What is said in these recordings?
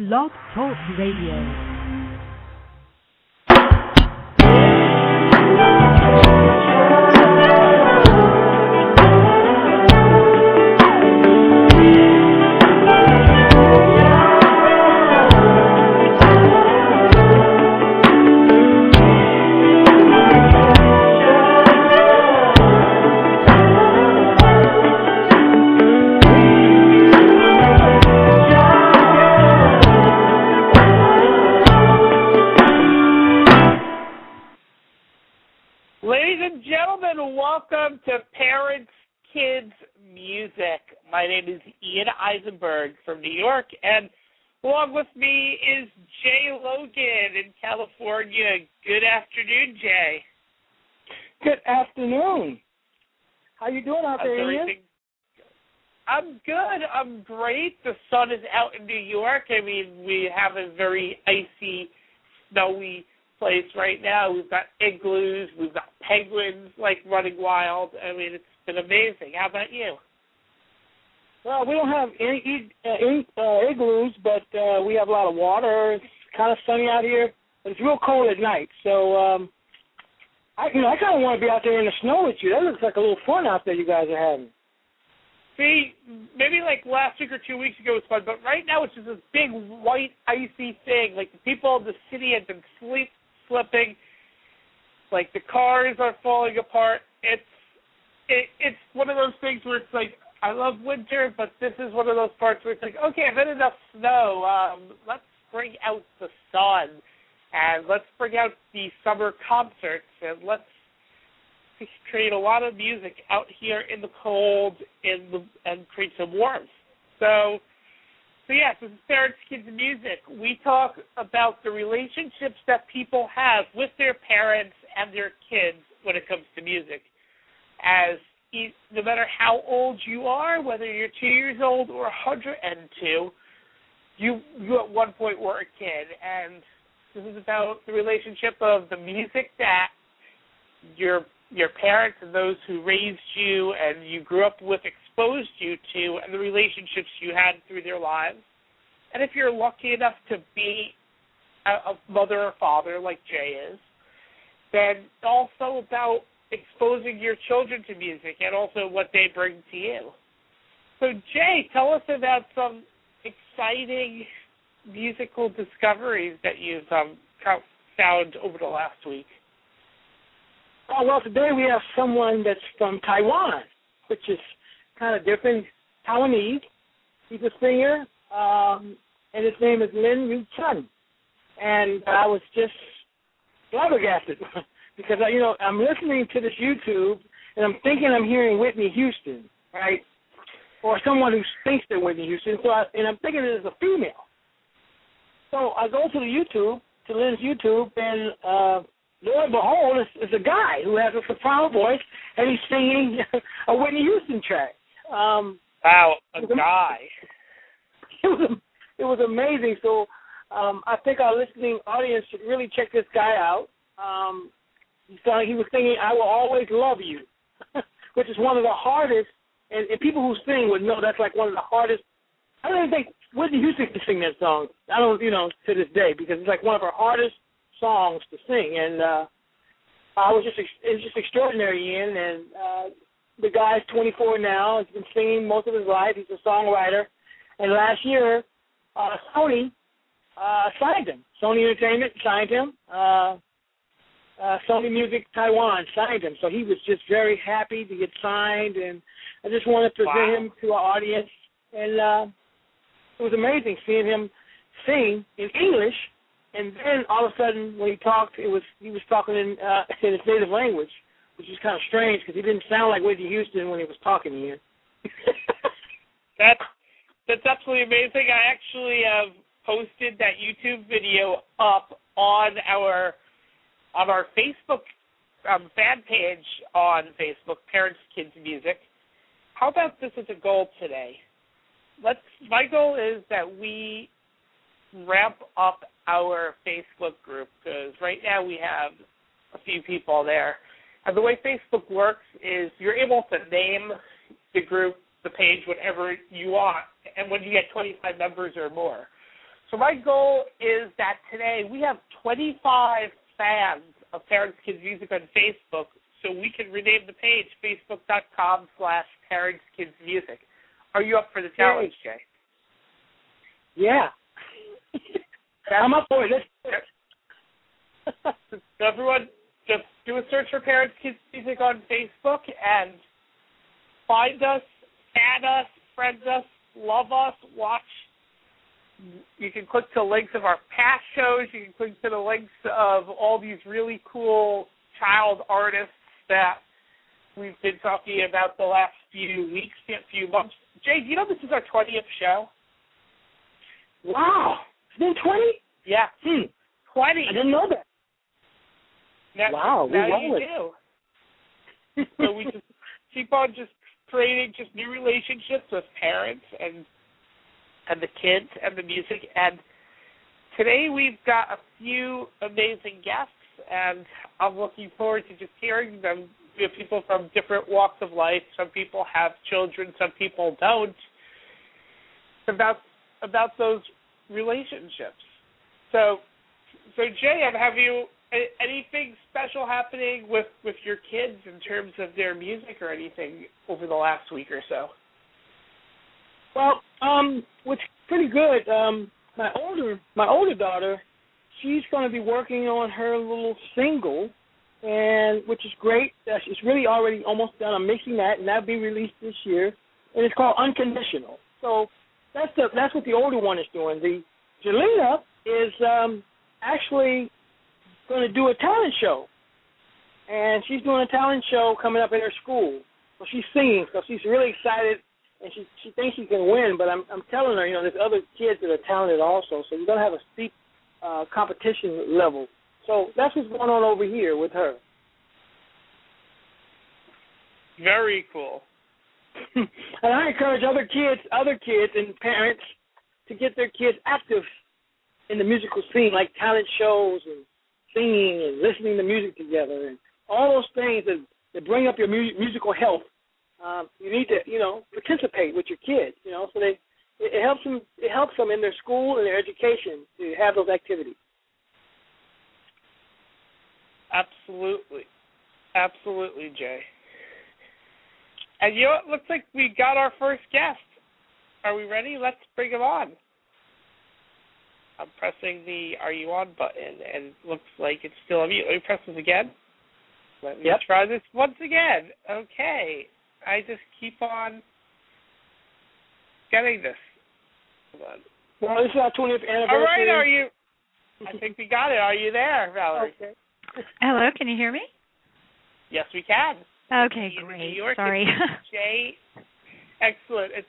Blog Talk Radio. I'm good. I'm great. The sun is out in New York. I mean, we have a very icy, snowy place right now. We've got igloos. We've got penguins like running wild. I mean, it's been amazing. How about you? Well, we don't have any, uh, any uh, igloos, but uh, we have a lot of water. It's kind of sunny out here, but it's real cold at night. So, um, I you know I kind of want to be out there in the snow with you. That looks like a little fun out there you guys are having. See, maybe like last week or two weeks ago was fun, but right now it's just this big white icy thing. Like the people in the city have been sleep slipping. Like the cars are falling apart. It's it, it's one of those things where it's like I love winter, but this is one of those parts where it's like okay, I've had enough snow. Um, let's bring out the sun, and let's bring out the summer concerts, and let's create a lot of music out here in the cold the, and create some warmth. So, so yes, this is Parents, Kids, Music. We talk about the relationships that people have with their parents and their kids when it comes to music. As no matter how old you are, whether you're two years old or 102, you you at one point were a kid, and this is about the relationship of the music that your your parents and those who raised you and you grew up with exposed you to and the relationships you had through their lives. And if you're lucky enough to be a, a mother or father like Jay is, then also about exposing your children to music and also what they bring to you. So Jay, tell us about some exciting musical discoveries that you've um, found over the last week. Oh well, today we have someone that's from Taiwan, which is kind of different. Taiwanese. He's a singer, um, and his name is Lin Yu Chun. And I was just flabbergasted because I, you know I'm listening to this YouTube and I'm thinking I'm hearing Whitney Houston, right, or someone who thinks they're Whitney Houston. So I, and I'm thinking it is a female. So I go to the YouTube to Lin's YouTube and. uh lo and behold, it's, it's a guy who has a soprano voice, and he's singing a Whitney Houston track. Um, Wow, a guy. it was it was amazing. So um, I think our listening audience should really check this guy out. Um, he he was singing "I Will Always Love You," which is one of the hardest. And, and people who sing would know that's like one of the hardest. I don't even think Whitney Houston can sing that song. I don't, you know, to this day because it's like one of her hardest songs to sing. And uh, I was just, it was just extraordinary, Ian. And uh, the guy's 24 now. He's been singing most of his life. He's a songwriter. And last year, uh, Sony uh, signed him. Sony Entertainment signed him. Uh, uh, Sony Music Taiwan signed him. So he was just very happy to get signed. And I just want to present Wow. him to our audience. And uh, it was amazing seeing him sing in English. And then all of a sudden, when he talked, it was he was talking in uh, in his native language, which is kind of strange because he didn't sound like Whitney Houston when he was talking here. That's that's absolutely amazing. I actually have posted that YouTube video up on our on our Facebook um, fan page on Facebook, Parents Kids Music. How about this as a goal today? Let's. My goal is that we ramp up our Facebook group because right now we have a few people there. And the way Facebook works is you're able to name the group, the page, whatever you want, and when you get 25 members or more. So my goal is that today we have 25 fans of Parents Kids Music on Facebook, so we can rename the page facebook.com slash Parents Kids Music. Are you up for the challenge, Jay? Yeah. I'm up for it. So everyone, just do a search for Parents Kids Music on Facebook and find us, add us, friend us, love us, watch. You can click to links of our past shows. You can click to the links of all these really cool child artists that we've been talking about the last few weeks, few months. Jay, do you know this is our 20th show? Wow. It's been 20? Yeah. Hmm. 20. I didn't know that. Now, wow. Now you do. so we just keep on just creating just new relationships with parents and and the kids and the music. And today we've got a few amazing guests, and I'm looking forward to just hearing them. We have people from different walks of life. Some people have children, some people don't. About about those relationships. So, so Jay, have you anything special happening with with your kids in terms of their music or anything over the last week or so? Well, um, what's pretty good. Um, my older my older daughter, she's going to be working on her little single, and which is great. Uh, she's really already almost done. I'm mixing that, and that'll be released this year, and it's called Unconditional. So that's the that's what the older one is doing. The Jelena is um, actually going to do a talent show, and she's doing a talent show coming up in her school. So she's singing, so she's really excited, and she she thinks she can win. But I'm I'm telling her, you know, there's other kids that are talented also, so you're to have a steep uh, competition level. So that's what's going on over here with her. Very cool. and I encourage other kids, other kids and parents to get their kids active in the musical scene, like talent shows and singing and listening to music together and all those things that, that bring up your mu- musical health. Um, you need to, you know, participate with your kids, you know, so they it, it helps them it helps them in their school and their education to have those activities. Absolutely, absolutely, Jay. And you know, it looks like we got our first guest. Are we ready? Let's bring him on. I'm pressing the "Are you on?" button, and it looks like it's still on mute. Let me press this again. Let me yep. try this once again. Okay, I just keep on getting this. Hold on. Well, this is our 20th anniversary. All right, are you? I think we got it. Are you there, Valerie? Okay. Hello, can you hear me? Yes, we can. Okay, great. New York, Sorry. Jay, excellent. It's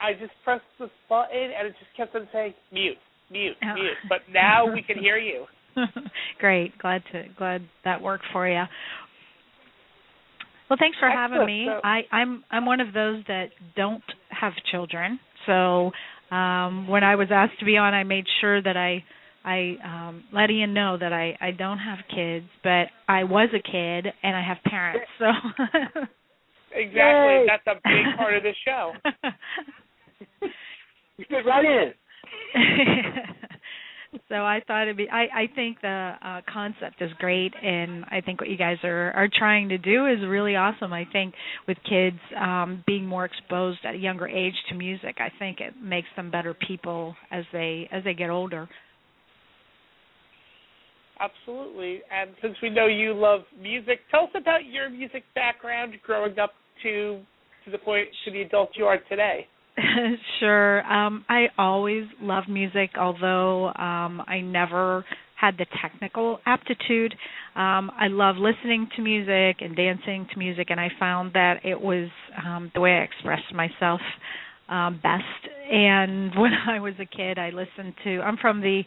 I just pressed this button and it just kept on saying mute, mute, Oh. mute. But now we can hear you. Great. Glad to glad that worked for you. Well, thanks for having me. So- I, I'm I'm one of those that don't have children, so um, when I was asked to be on, I made sure that I I um, let Ian know that I I don't have kids, but I was a kid and I have parents. So Exactly. Yay. That's a big part of the show. You fit right in. so I thought it'd be. I I think the uh, concept is great, and I think what you guys are are trying to do is really awesome. I think with kids um, being more exposed at a younger age to music, I think it makes them better people as they as they get older. Absolutely. And since we know you love music, tell us about your music background growing up to to the point to the adult you are today. sure. Um, I always loved music, although um, I never had the technical aptitude. Um, I love listening to music and dancing to music, and I found that it was um, the way I expressed myself um, best. And when I was a kid, I listened to. I'm from the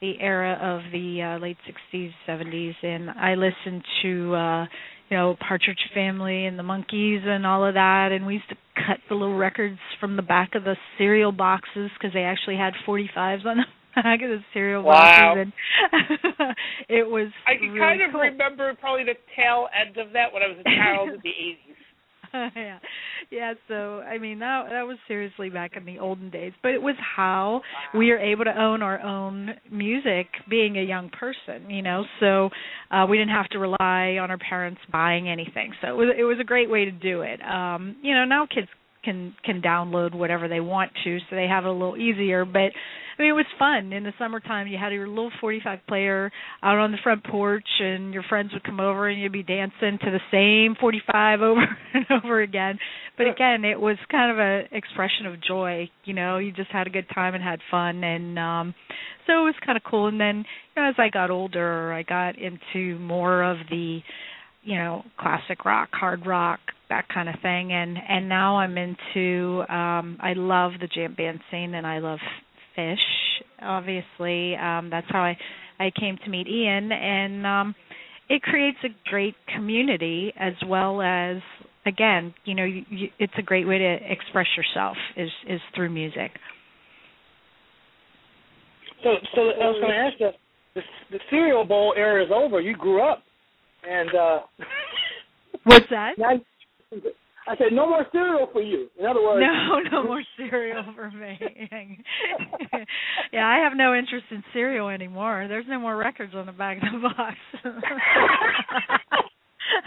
the era of the uh, late 60s, 70s, and I listened to. uh you know Partridge Family and the Monkees and all of that, and we used to cut the little records from the back of the cereal boxes because they actually had 45s on the back of the cereal Wow. boxes, and it was I can really kind of cool. remember probably the tail end of that when I was a child in the eighties. yeah, yeah. So I mean, that that was seriously back in the olden days, but it was how we are able to own our own music, being a young person, you know. So uh we didn't have to rely on our parents buying anything. So it was it was a great way to do it. Um, you know, now kids can can download whatever they want to, so they have it a little easier. But I mean, it was fun in the summertime. You had your little 45 player out on the front porch, and your friends would come over, and you'd be dancing to the same 45 over and over again. But again, it was kind of a expression of joy. You know, you just had a good time and had fun, and um so it was kind of cool. And then, you know, as I got older, I got into more of the you know classic rock hard rock that kind of thing. And and now i'm into um i love the jam band scene and i love Phish obviously. Um that's how i i came to meet ian. And um it creates a great community as well as again you know you, you, it's a great way to express yourself is is through music. So so i was going to ask you the, the cereal bowl era is over. You grew up and uh what's that I said no more cereal for you. In other words, no, no more cereal for me. yeah, I have no interest in cereal anymore. There's no more records on the back of the box.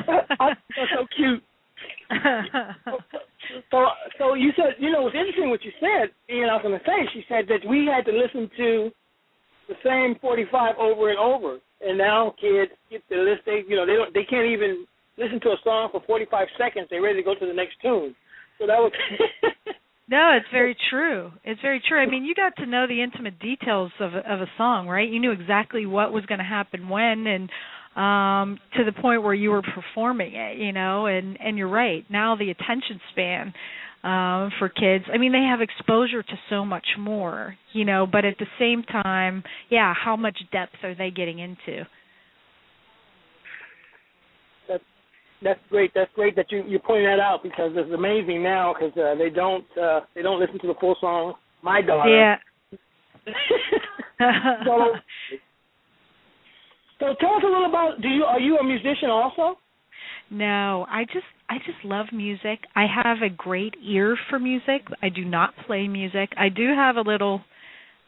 That's so cute. so, so you said, you know, it's interesting what you said. And I was going to say, she said that we had to listen to the same 45 over and over, and now kids get the list. They, you know, they don't, they can't even listen to a song for 45 seconds, they're ready to go to the next tune. So that was. no, it's very true. It's very true. I mean, you got to know the intimate details of of a song, right? You knew exactly what was going to happen when, and um to the point where you were performing it, you know. And and you're right. Now the attention span um for kids i mean they have exposure to so much more you know but at the same time yeah how much depth are they getting into that's great. That's great that you you pointing that out because it's amazing now because uh, they don't uh, they don't listen to the full song. My daughter. Yeah. so, so tell us a little about. Do you are you a musician also? No, I just I just love music. I have a great ear for music. I do not play music. I do have a little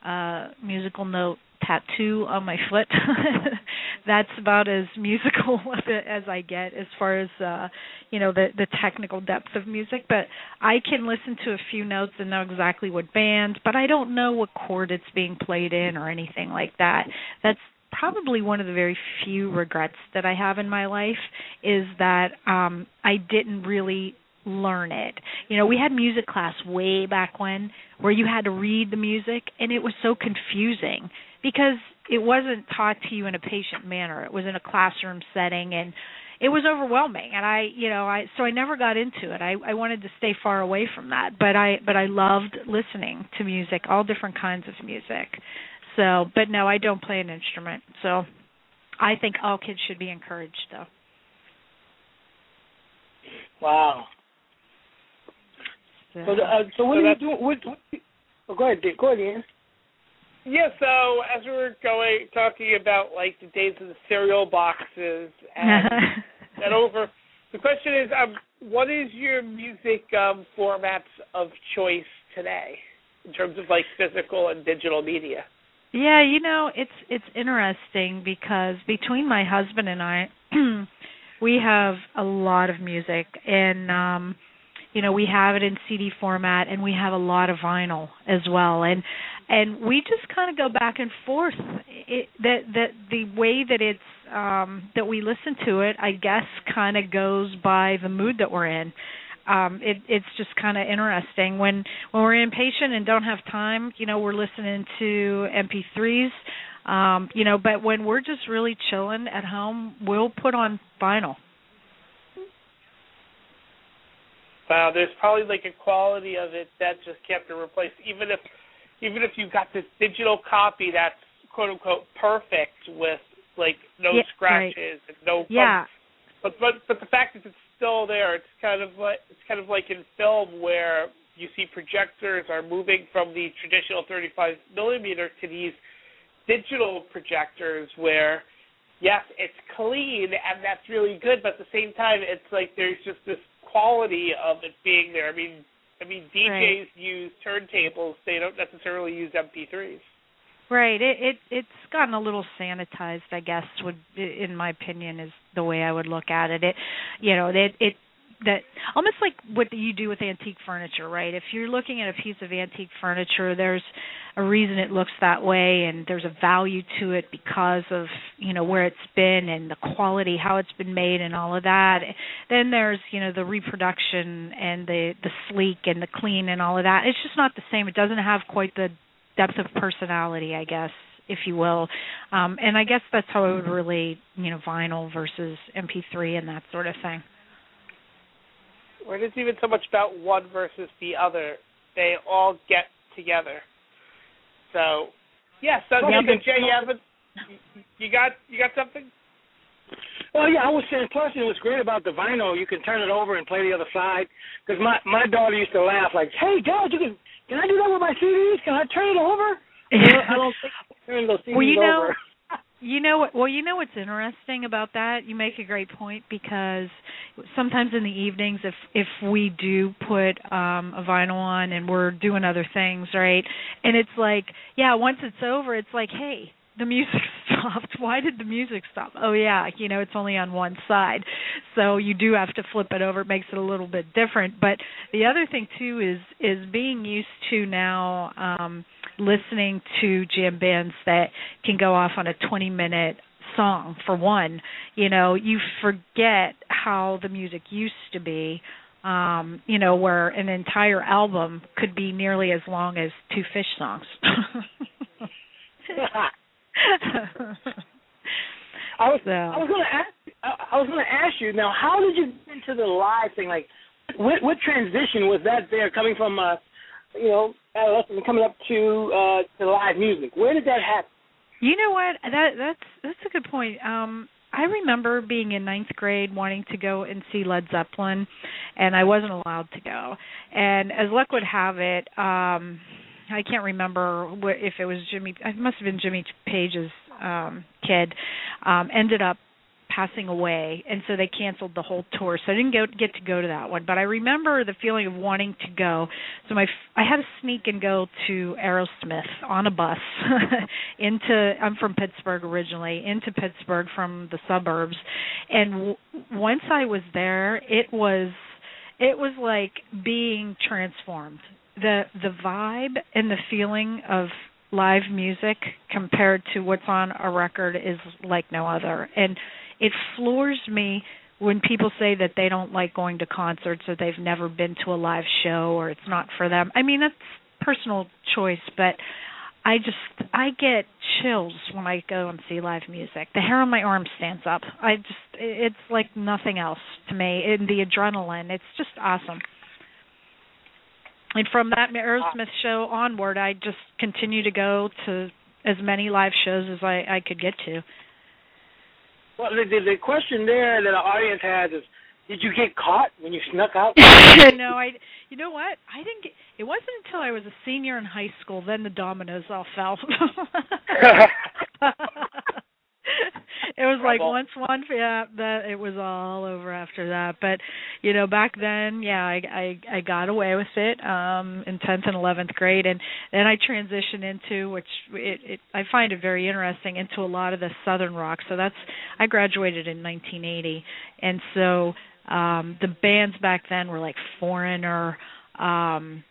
uh musical note tattoo on my foot. That's about as musical as I get as far as uh you know the the technical depth of music, but I can listen to a few notes and know exactly what band, but I don't know what chord it's being played in or anything like that. That's probably one of the very few regrets that I have in my life is that um I didn't really learn it. You know, we had music class way back when where you had to read the music and it was so confusing because it wasn't taught to you in a patient manner. It was in a classroom setting and it was overwhelming and I, you know, I so I never got into it. I I wanted to stay far away from that, but I but I loved listening to music, all different kinds of music. So, but no, I don't play an instrument. So, I think all kids should be encouraged though. Wow. So, uh, so what so are you doing? What, what, oh, go ahead, Go ahead, Ian. Yeah, so as we were going talking about like the days of the cereal boxes and and over, the question is, um, what is your music um, formats of choice today in terms of like physical and digital media? Yeah, you know, it's it's interesting because between my husband and I, we have a lot of music and um you know we have it in CD format and we have a lot of vinyl as well. And and we just kind of go back and forth. It, that that the way that it's um that we listen to it I guess kind of goes by the mood that we're in. Um it it's just kind of interesting. When when we're impatient and don't have time you know we're listening to mp3s um you know but when we're just really chilling at home we'll put on vinyl Wow, there's probably like a quality of it that just can't be replaced. Even if even if you got this digital copy that's quote unquote perfect with like no yeah, scratches right. and no yeah. But but but the fact that it's still there, it's kind of like it's kind of like in film where you see projectors are moving from the traditional 35 millimeter to these digital projectors where yes, it's clean and that's really good, but at the same time, it's like there's just this quality of it being there. I mean, I mean, DJs Right. use turntables; they don't necessarily use MP3s. Right. It it it's gotten a little sanitized, I guess, would in my opinion is the way I would look at it. It you know, it it that almost like what you do with antique furniture, right? If you're looking at a piece of antique furniture, there's a reason it looks that way and there's a value to it because of, you know, where it's been and the quality, how it's been made and all of that. Then there's, you know, the reproduction and the the sleek and the clean and all of that. It's just not the same. It doesn't have quite the depth of personality, I guess, if you will. Um, and I guess that's how I would relate, you know, vinyl versus MP3 and that sort of thing. Or it isn't even so much about one versus the other; they all get together. So, yeah. So, Yeah, you, Jay, you haven't. You got you got something? Well, yeah, I was saying. Plus, it was great about the vinyl. You can turn it over and play the other side. Because my my daughter used to laugh like, "Hey, Dad, you can can I do that with my CDs? Can I turn it over?" I don't think turn those CDs Well, you know- over. You know what? Well, you know what's interesting about that. You make a great point because sometimes in the evenings, if if we do put um a vinyl on and we're doing other things, right? And it's like, yeah, once it's over, it's like, hey, the music stopped. Why did the music stop? Oh yeah, you know, it's only on one side, so you do have to flip it over. It makes it a little bit different. But the other thing too is is being used to now. um listening to jam bands that can go off on a 20 minute song for one you know you forget how the music used to be um you know where an entire album could be nearly as long as two Phish songs I was So- I was gonna ask I, was gonna ask you now. How did you get into the live thing? Like, what what transition was that there coming from uh, you know, adolescent and coming up to uh to live music? Where did that happen? You know what? That that's that's a good point. Um I remember being in ninth grade wanting to go and see Led Zeppelin and I wasn't allowed to go. And as luck would have it, um I can't remember wh- if it was Jimmy it must have been Jimmy Page's um kid um ended up passing away and so they canceled the whole tour. So i didn't go, get to go to that one but i remember the feeling of wanting to go. So my i had to sneak and go to aerosmith on a bus into i'm from pittsburgh originally into pittsburgh from the suburbs. And w- once i was there it was it was like being transformed the the vibe and the feeling of live music compared to what's on a record is like no other and it floors me when people say that they don't like going to concerts or they've never been to a live show or it's not for them. I mean that's personal choice, but I just I get chills when I go and see live music. The hair on my arm stands up. I just it's like nothing else to me. And the adrenaline, it's just awesome. And from that ah. Aerosmith show onward, I just continue to go to as many live shows as I I could get to. Well, the, the the question there that our audience has is, did you get caught when you snuck out? no, I. You know what? I didn't get. It wasn't until I was a senior in high school then the dominoes all fell. it was like once one, yeah, that it was all over after that. But you know, back then, yeah, I I, I got away with it um in tenth and eleventh grade, and then I transitioned into which it, it I find it very interesting into a lot of the southern rock. So that's I graduated in 1980, and so um the bands back then were like Foreigner, um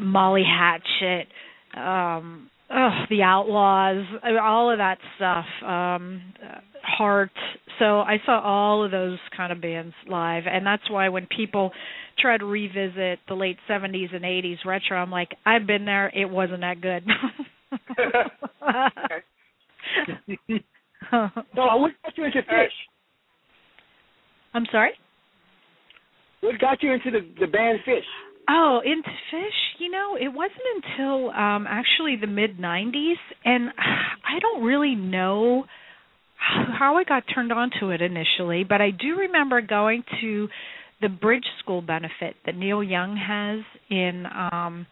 Molly Hatchet, um oh, the Outlaws, all of that stuff. Um uh, Heart. So I saw all of those kind of bands live and that's why when people try to revisit the late 70s and 80s retro, I'm like, I've been there, it wasn't that good. no, what got you into Phish? I'm sorry? What got you into the the band Phish? Oh, into Phish, you know, it wasn't until um actually the mid 90s and I don't really know how I got turned on to it initially, but I do remember going to the bridge school benefit that Neil Young has in um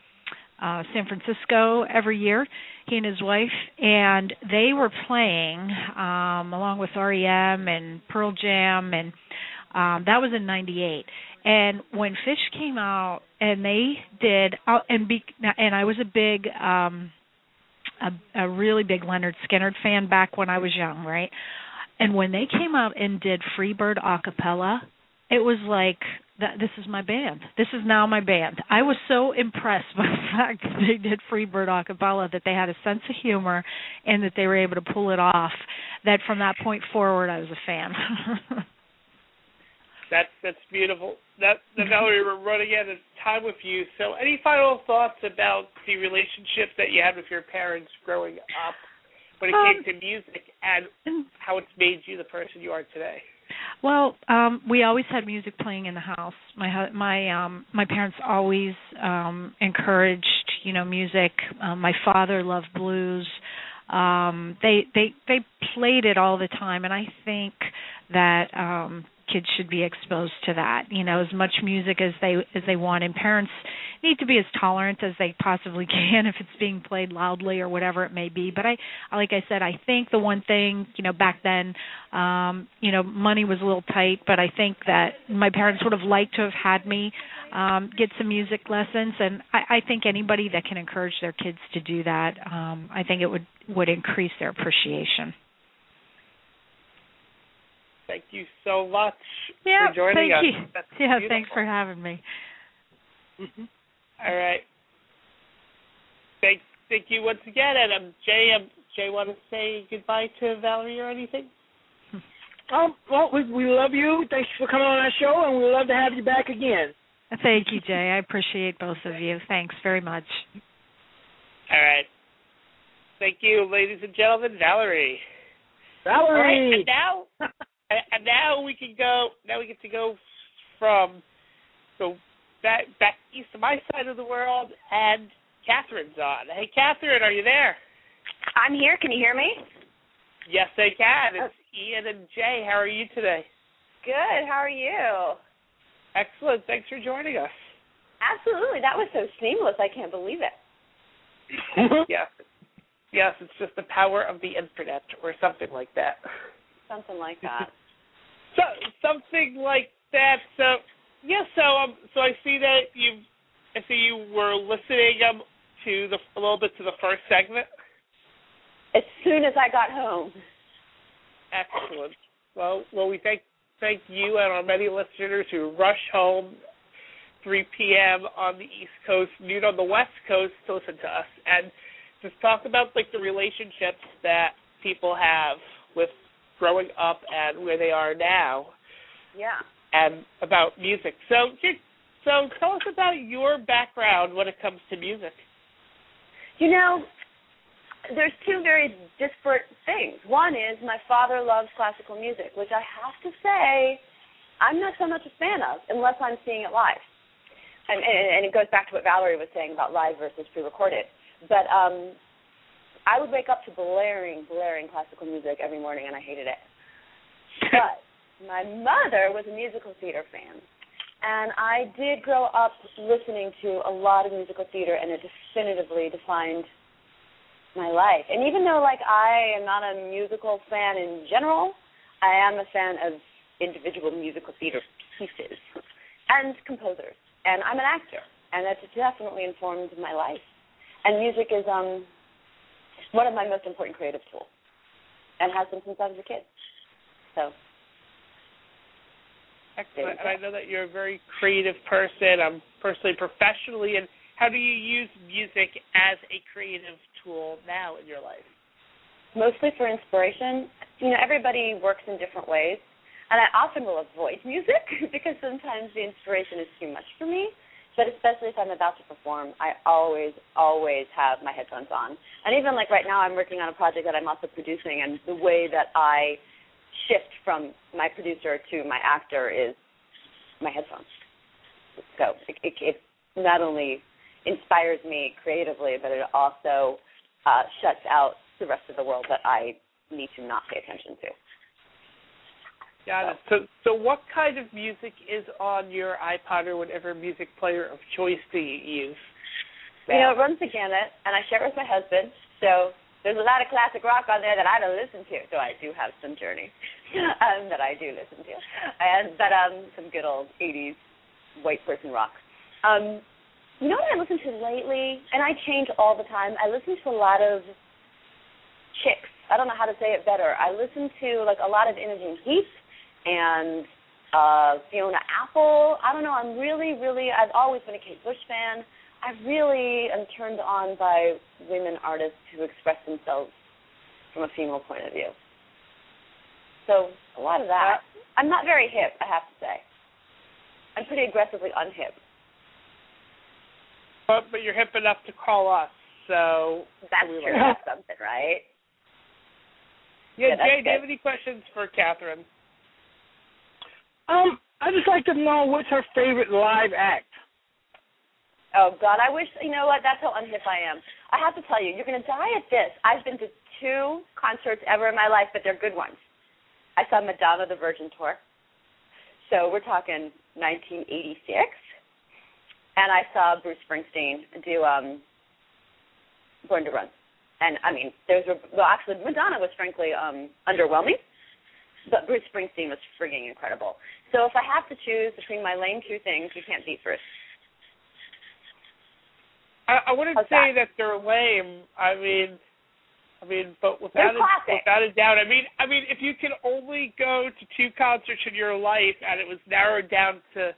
uh San Francisco every year, he and his wife, and they were playing um along with REM and Pearl Jam and um that was in 98. And when Phish came out and they did uh, and be and I was a big um a, a really big Lynyrd Skynyrd fan back when I was young, right? And when they came out and did Freebird a cappella, it was like that this is my band. This is now my band. I was so impressed by the fact that they did Freebird a cappella that they had a sense of humor and that they were able to pull it off that from that point forward I was a fan. that's that's beautiful. That the Valerie we're running out of time with you. So any final thoughts about the relationship that you had with your parents growing up when it um, came to music and how it's made you the person you are today? Well, um we always had music playing in the house. My my um my parents always um encouraged, you know, music. Um my father loved blues. Um they they they played it all the time and I think that um kids should be exposed to that. You know as much music as they as they want and parents need to be as tolerant as they possibly can if it's being played loudly or whatever it may be. But i like i said i think the one thing you know back then um you know money was a little tight but i think that my parents would have liked to have had me um get some music lessons. And i i think anybody that can encourage their kids to do that um i think it would would increase their appreciation Thank you so much yeah, for joining thank us. You. That's yeah, beautiful. thanks for having me. Mm-hmm. All right. Thank, thank you once again, and um, Jay, um, Jay, want to say goodbye to Valerie or anything? Um, well, we we love you. Thanks for coming on our show, and we love to have you back again. Thank you, Jay. I appreciate both of you. Thanks very much. All right. Thank you, ladies and gentlemen. Valerie. Valerie. Right, and now and now we can go. Now we get to go from so back back east to my side of the world, and Catherine's on. Hey, Catherine, are you there? I'm here. Can you hear me? Yes, I can. It's Ian and Jay. How are you today? Good. How are you? Excellent. Thanks for joining us. Absolutely. That was so seamless. I can't believe it. yes. Yes, it's just the power of the internet or something like that. Something like that. So something like that. So yeah. So um. So I see that you. I see you were listening um to the a little bit to the first segment. As soon as I got home. Excellent. Well, well, we thank thank you and our many listeners who rush home 3 p.m. on the East Coast, noon on the West Coast to listen to us and just talk about like the relationships that people have with growing up and where they are now. Yeah. And about music. So, so tell us about your background when it comes to music. You know, there's two very disparate things. One is my father loves classical music, which I have to say I'm not so much a fan of unless I'm seeing it live. And, and, and it goes back to what Valerie was saying about live versus pre-recorded. But um I would wake up to blaring, blaring classical music every morning, and I hated it. but my mother was a musical theater fan, and I did grow up listening to a lot of musical theater, and it definitively defined my life. And even though, like, I am not a musical fan in general, I am a fan of individual musical theater pieces and composers, and I'm an actor, and that's definitely informed my life. And music is um one of my most important creative tools, and has been since I was a kid. So. Excellent. And I know that you're a very creative person, um, personally, professionally. And how do you use music as a creative tool now in your life? Mostly for inspiration. You know, everybody works in different ways. And I often will avoid music because sometimes the inspiration is too much for me but especially if I'm about to perform, I always, always have my headphones on. And even like right now, I'm working on a project that I'm also producing, and the way that I shift from my producer to my actor is my headphones. So it, it, it not only inspires me creatively, but it also uh, shuts out the rest of the world that I need to not pay attention to. Got it. So, so what kind of music is on your iPod or whatever music player of choice do you use? You know, it runs the gamut, and I share it with my husband. So there's a lot of classic rock on there that I don't listen to. So I do have some Journey um, that I do listen to, and but um, some good old '80s white person rock. Um, you know what I listen to lately, and I change all the time. I listen to a lot of chicks. I don't know how to say it better. I listen to like a lot of Imogen Heap and uh Fiona Apple. I don't know. I'm really, really. I've always been a Kate Bush fan. I really am turned on by women artists who express themselves from a female point of view. So a lot of that. I'm not very hip, I have to say. I'm pretty aggressively unhip. But but you're hip enough to call us, so that's true. That's something, right? Yeah, yeah Jay, do you have any questions for Catherine? Um, I just like to know what's her favorite live act. Oh God, I wish you know what? That's how unhip I am. I have to tell you, you're gonna die at this. I've been to two concerts ever in my life, but they're good ones. I saw Madonna the Virgin tour. So we're talking 1986, and I saw Bruce Springsteen do um, Born to Run. And I mean, there's a, well, actually, Madonna was frankly um, underwhelming, but Bruce Springsteen was frigging incredible. So if I have to choose between my lame two things, you can't beat Bruce. I, I wouldn't How's say that? that they're lame. I mean, I mean, but without a, without a doubt, I mean, I mean, if you can only go to two concerts in your life, and it was narrowed down to,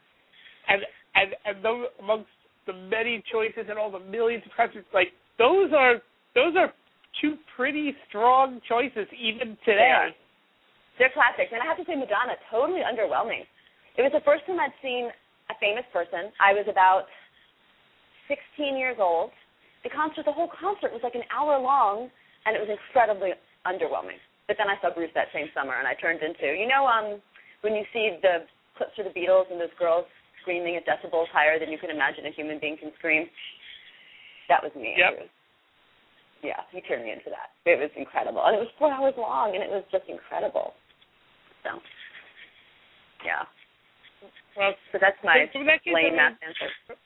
and and and those amongst the many choices and all the millions of concerts, like those are those are two pretty strong choices even today. They are classics, and I have to say, Madonna totally underwhelming. It was the first time I'd seen a famous person. I was about 16 years old. The concert, the whole concert was like an hour long, and it was incredibly underwhelming. But then I saw Bruce that same summer, and I turned into, you know, um, when you see the clips of the Beatles and those girls screaming at decibels higher than you can imagine a human being can scream. That was me. Yep. Was, yeah, he turned me into that. It was incredible, and it was four hours long, and it was just incredible. So, yeah. Well, so that's my so that lame math answer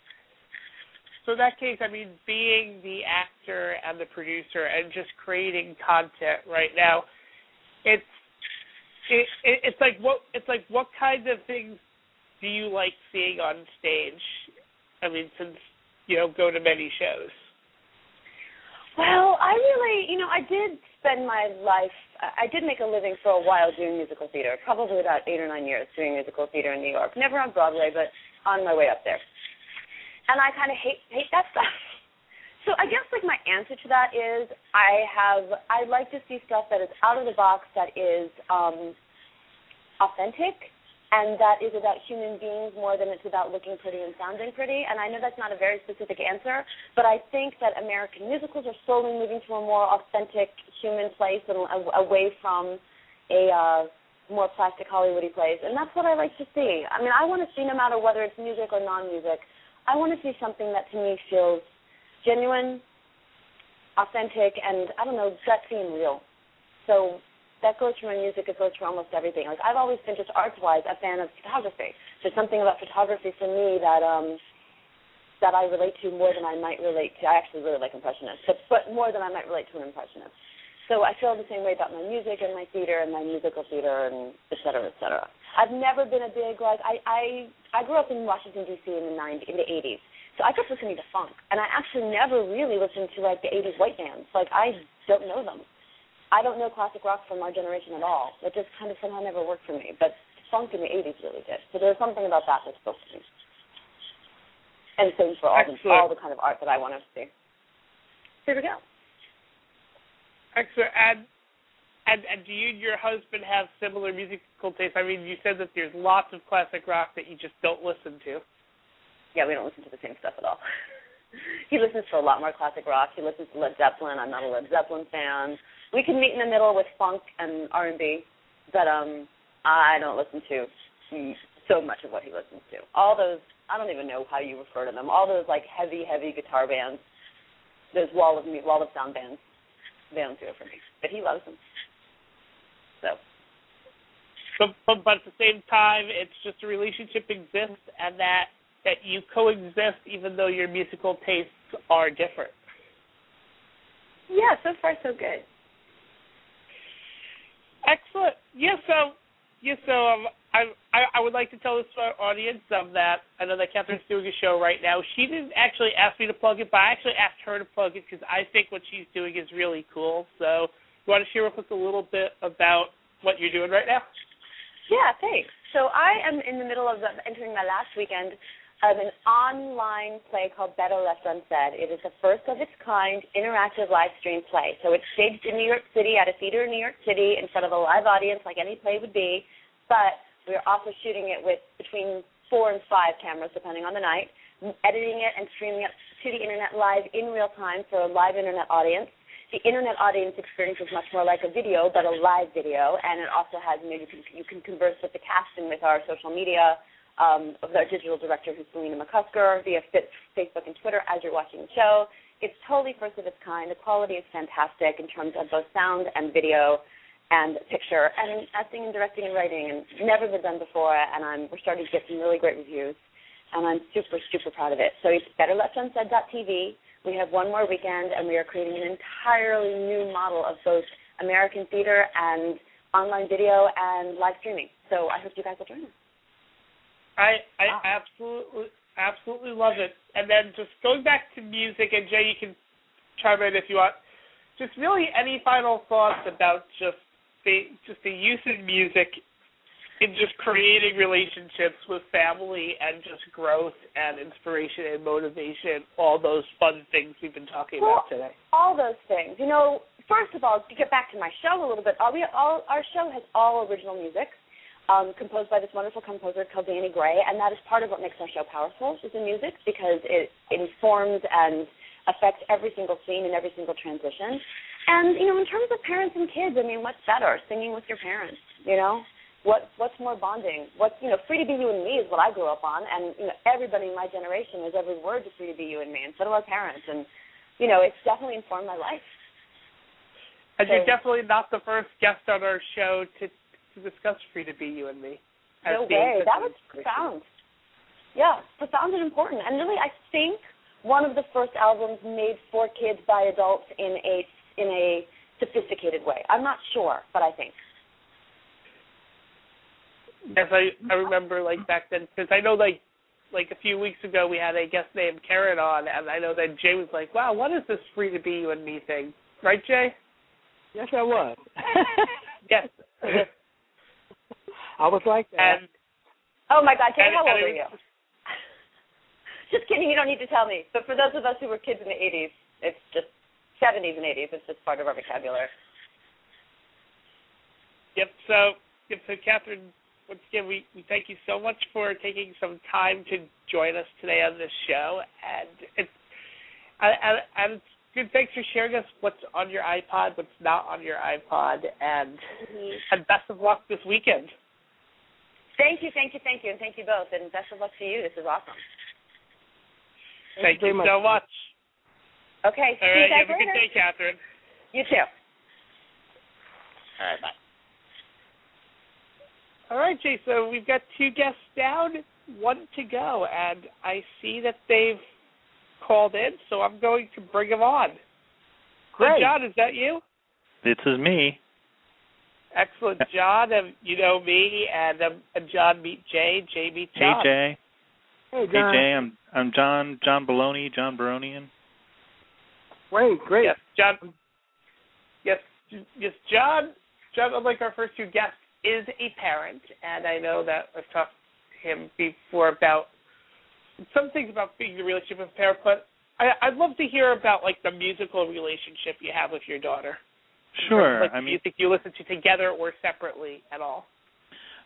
so in that case, I mean, being the actor and the producer and just creating content right now, it's it, it, it's like what it's like what kinds of things do you like seeing on stage? I mean, since you know go to many shows. Well, I really, know, I did spend my life. I did make a living for a while doing musical theater, probably about eight or nine years doing musical theater in New York. Never on Broadway, but on my way up there and I kind of hate hate that stuff. So I guess like my answer to that is I have I like to see stuff that is out of the box that is um authentic and that is about human beings more than it's about looking pretty and sounding pretty. And I know that's not a very specific answer, but I think that American musicals are slowly moving to a more authentic human place and away from a uh, more plastic Hollywoody place. And that's what I like to see. I mean, I want to see no matter whether it's music or non-music I want to see something that to me feels genuine, authentic, and I don't know, gutsy and real. So that goes for my music. It goes for almost everything. Like I've always been just arts-wise a fan of photography. There's something about photography for me that um that I relate to more than I might relate to. I actually really like impressionists, but, but more than I might relate to an impressionist. So I feel the same way about my music and my theater and my musical theater and et cetera, et cetera. I've never been a big like I I I grew up in Washington D.C. in the 90s, in the 80s, so I up listening to funk, and I actually never really listened to like the 80s white bands. Like I don't know them. I don't know classic rock from our generation at all. It just kind of somehow never worked for me. But funk in the 80s really did. So there's something about that that spoke to me. And same for all the all the kind of art that I want to see. Here we go. Excellent. And and, and do you and your husband have similar musical tastes? I mean, you said that there's lots of classic rock that you just don't listen to. Yeah, we don't listen to the same stuff at all. he listens to a lot more classic rock. He listens to Led Zeppelin. I'm not a Led Zeppelin fan. We can meet in the middle with funk and R&B, but um, I don't listen to so much of what he listens to. All those, I don't even know how you refer to them. All those like heavy, heavy guitar bands. Those wall of wall of sound bands. They don't do it for me, but he loves them. So. But, but, but at the same time, it's just a relationship exists, and that that you coexist even though your musical tastes are different. Yeah, so far so good. Excellent. Yeah, so yeah, so um, I, I I would like to tell this to our audience um, that I know that Catherine's doing a show right now. She didn't actually ask me to plug it, but I actually asked her to plug it because I think what she's doing is really cool. So, you want to share with us a little bit about what you're doing right now? Yeah, thanks. So I am in the middle of entering my last weekend of an online play called Better Left Unsaid. It is the first of its kind interactive live stream play. So it's staged in New York City at a theater in New York City in front of a live audience like any play would be, but we're also shooting it with between four and five cameras depending on the night, editing it and streaming it to the internet live in real time for a live internet audience. The internet audience experience is much more like a video, but a live video, and it also has you know you can you can converse with the cast and with our social media um, of our digital director, who's Selena McCusker, via Facebook and Twitter as you're watching the show. It's totally first of its kind. The quality is fantastic in terms of both sound and video and picture, and acting and directing and writing, and never been done before. And I'm we're starting to get some really great reviews, and I'm super super proud of it. So it's betterleftunsaid.tv. We have one more weekend, and we are creating an entirely new model of both American theater and online video and live streaming. So I hope you guys will join us. I I wow. absolutely absolutely love it. And then just going back to music, and Jay, you can chime in if you want. Just really any final thoughts about just the just the use of music in just creating relationships with family and just growth and inspiration and motivation, all those fun things we've been talking well, about today. All those things. You know, first of all, to get back to my show a little bit, all we all our show has all original music um, composed by this wonderful composer called Danny Gray, and that is part of what makes our show powerful is the music because it, it informs and affects every single scene and every single transition. And you know, in terms of parents and kids, I mean, what's better? Singing with your parents, you know. What what's more bonding? What's you know, free to be you and me is what I grew up on, and you know, everybody in my generation knows every word to free to be you and me, and so do our parents. And you know, it's definitely informed my life. And so, you're definitely not the first guest on our show to to discuss Free to Be You and Me. No way. That was profound. Yeah, profound and important. And really, I think one of the first albums made for kids by adults in a in a sophisticated way. I'm not sure, but I think. Yes, I I remember like back then because I know like like a few weeks ago we had a guest named Karen on, and I know that Jay was like, "Wow, what is this free to be you and me thing?" Right, Jay? Yes, I was. yes. I was like that. And, oh my God, Jay, and, how old are you? just kidding. You don't need to tell me. But for those of us who were kids in the '80s, it's just '70s and '80s. It's just part of our vocabulary. Yep. So, yep. So, Catherine, once again, we, we thank you so much for taking some time to join us today on this show, and it's and, and good. Thanks for sharing us what's on your iPod, what's not on your iPod, and mm-hmm. and best of luck this weekend. Thank you, thank you, thank you, and thank you both. And best of luck to you. This is awesome. Thank, thank you, much. so much. Okay. All right. Have a good day, Catherine. You too. All right. Bye. All right, Jay. So we've got two guests down, one to go, and I see that they've called in, so I'm going to bring them on. Great. So John, is that you? This is me. Excellent, John. Um, you know me, and um, and John meet Jay. Jay meet John. Hey Jay. Hey John. Hey Jay. I'm I'm John John Baloney. John Baronian. Great, great. Yes, John. Yes, yes, John. John, unlike our first two guests, is a parent, and I know that I've talked to him before about some things about being the relationship with a parent, but I, I'd love to hear about like the musical relationship you have with your daughter. Sure. Like, I mean, do you think you listen to together or separately at all?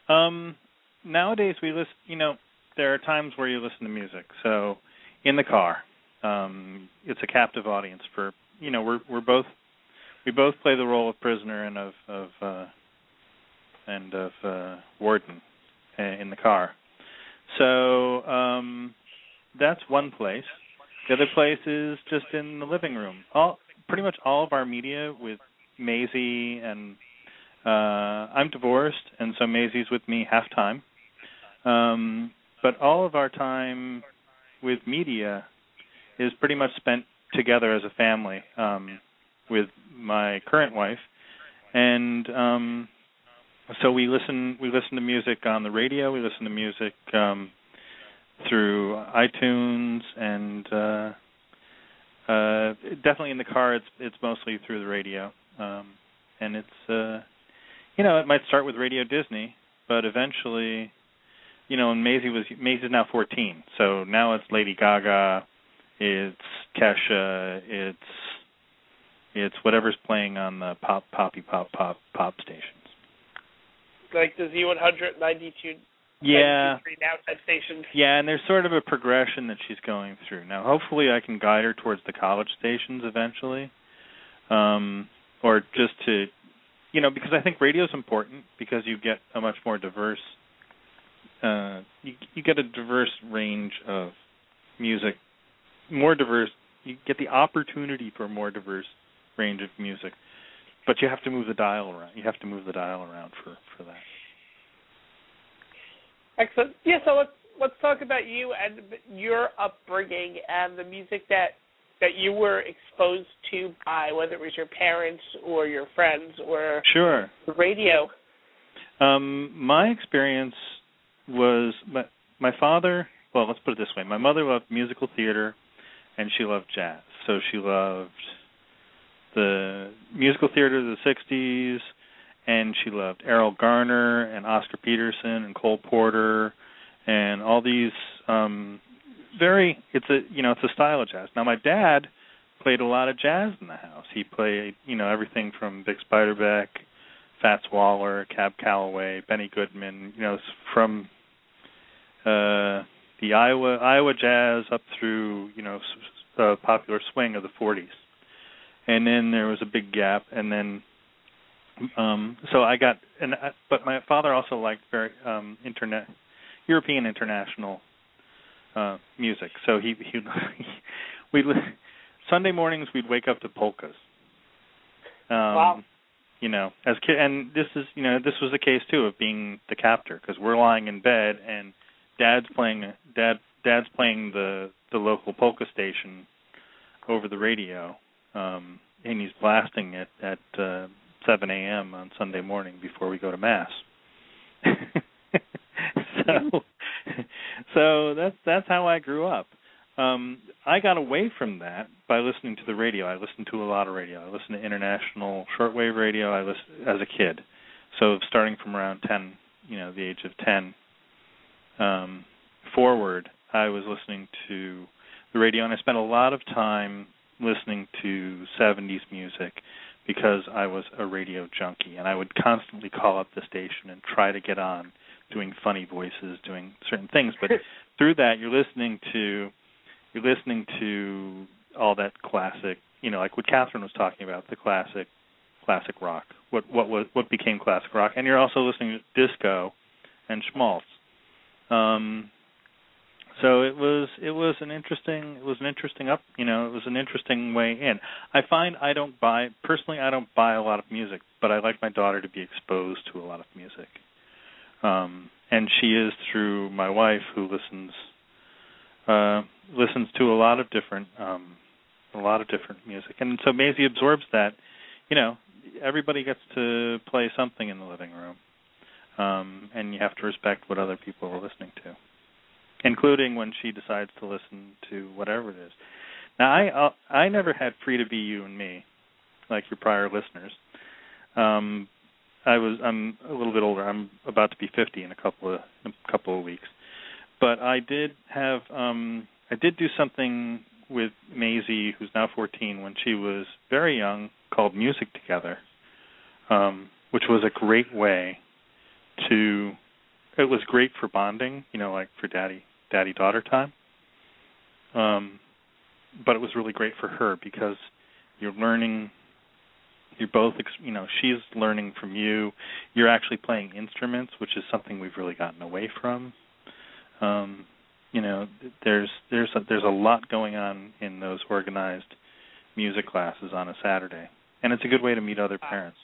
Um, nowadays we listen. You know, there are times where you listen to music. So, in the car, um, it's a captive audience. For you know, we're we're both we both play the role of prisoner and of of uh, and of uh, warden uh, in the car. So um, that's one place. The other place is just in the living room. All pretty much all of our media with Maisie and uh I'm divorced and so Maisie's with me half time. Um but all of our time with media is pretty much spent together as a family um, with my current wife, and um, so we listen we listen to music on the radio. We listen to music um, through iTunes and uh, uh, definitely in the car. It's it's mostly through the radio, um, and it's uh, you know it might start with Radio Disney, but eventually, you know, and Maisie was Maisie's now 14, so now it's Lady Gaga, it's Kesha, it's it's whatever's playing on the pop poppy pop pop pop stations. Like the Z192 yeah now type stations. Yeah, and there's sort of a progression that she's going through. Now, hopefully, I can guide her towards the college stations eventually, um, or just to, you know, because I think radio is important because you get a much more diverse, uh, you you get a diverse range of music, more diverse. You get the opportunity for a more diverse range of music, but you have to move the dial around. You have to move the dial around for for that. Excellent. Yeah, so let's let's talk about you and your upbringing and the music that that you were exposed to by whether it was your parents or your friends or sure the radio. Um, my experience was my my father. Well, let's put it this way: my mother loved musical theater, and she loved jazz. So she loved the musical theater of the '60s, and she loved Erroll Garner and Oscar Peterson and Cole Porter and all these um very it's a you know it's a style of jazz. Now my dad played a lot of jazz in the house. He played you know everything from Bix Beiderbecke, Fats Waller, Cab Calloway, Benny Goodman, you know from uh the Iowa Iowa jazz up through you know uh, popular swing of the 40s. And then there was a big gap and then um so I got and I, but my father also liked very um internet European international uh music. So he he we Sunday mornings we'd wake up to polkas. Um wow. you know, as kid and this is, you know, this was the case too of being the captor because we're lying in bed and dad's playing dad dad's playing the the local polka station over the radio. Um and he's blasting it at uh 7 a.m. on Sunday morning before we go to mass. so, so that's that's how I grew up. Um, I got away from that by listening to the radio. I listened to a lot of radio. I listened to international shortwave radio. I listened as a kid, so starting from around 10, you know, the age of 10 um, forward, I was listening to the radio, and I spent a lot of time listening to 70s music because I was a radio junkie and I would constantly call up the station and try to get on doing funny voices, doing certain things. But through that you're listening to you're listening to all that classic you know, like what Catherine was talking about, the classic classic rock. What what was what became classic rock. And you're also listening to disco and schmaltz. Um so it was it was an interesting it was an interesting up you know it was an interesting way in i find i don't buy personally i don't buy a lot of music but i like my daughter to be exposed to a lot of music um and she is through my wife who listens uh listens to a lot of different um a lot of different music and so Maisie absorbs that you know everybody gets to play something in the living room um and you have to respect what other people are listening to including when she decides to listen to whatever it is. Now, I uh, I never had free to be you and me, like your prior listeners. Um, I was I'm a little bit older. I'm about to be 50 in a couple of a couple of weeks, but I did have um, I did do something with Maisie, who's now 14, when she was very young, called Music Together, um, which was a great way to. It was great for bonding, you know, like for daddy daddy daughter time. Um, but it was really great for her because you're learning. You're both, you know, she's learning from you. You're actually playing instruments, which is something we've really gotten away from. Um, you know, there's there's a, there's a lot going on in those organized music classes on a Saturday, and it's a good way to meet other parents.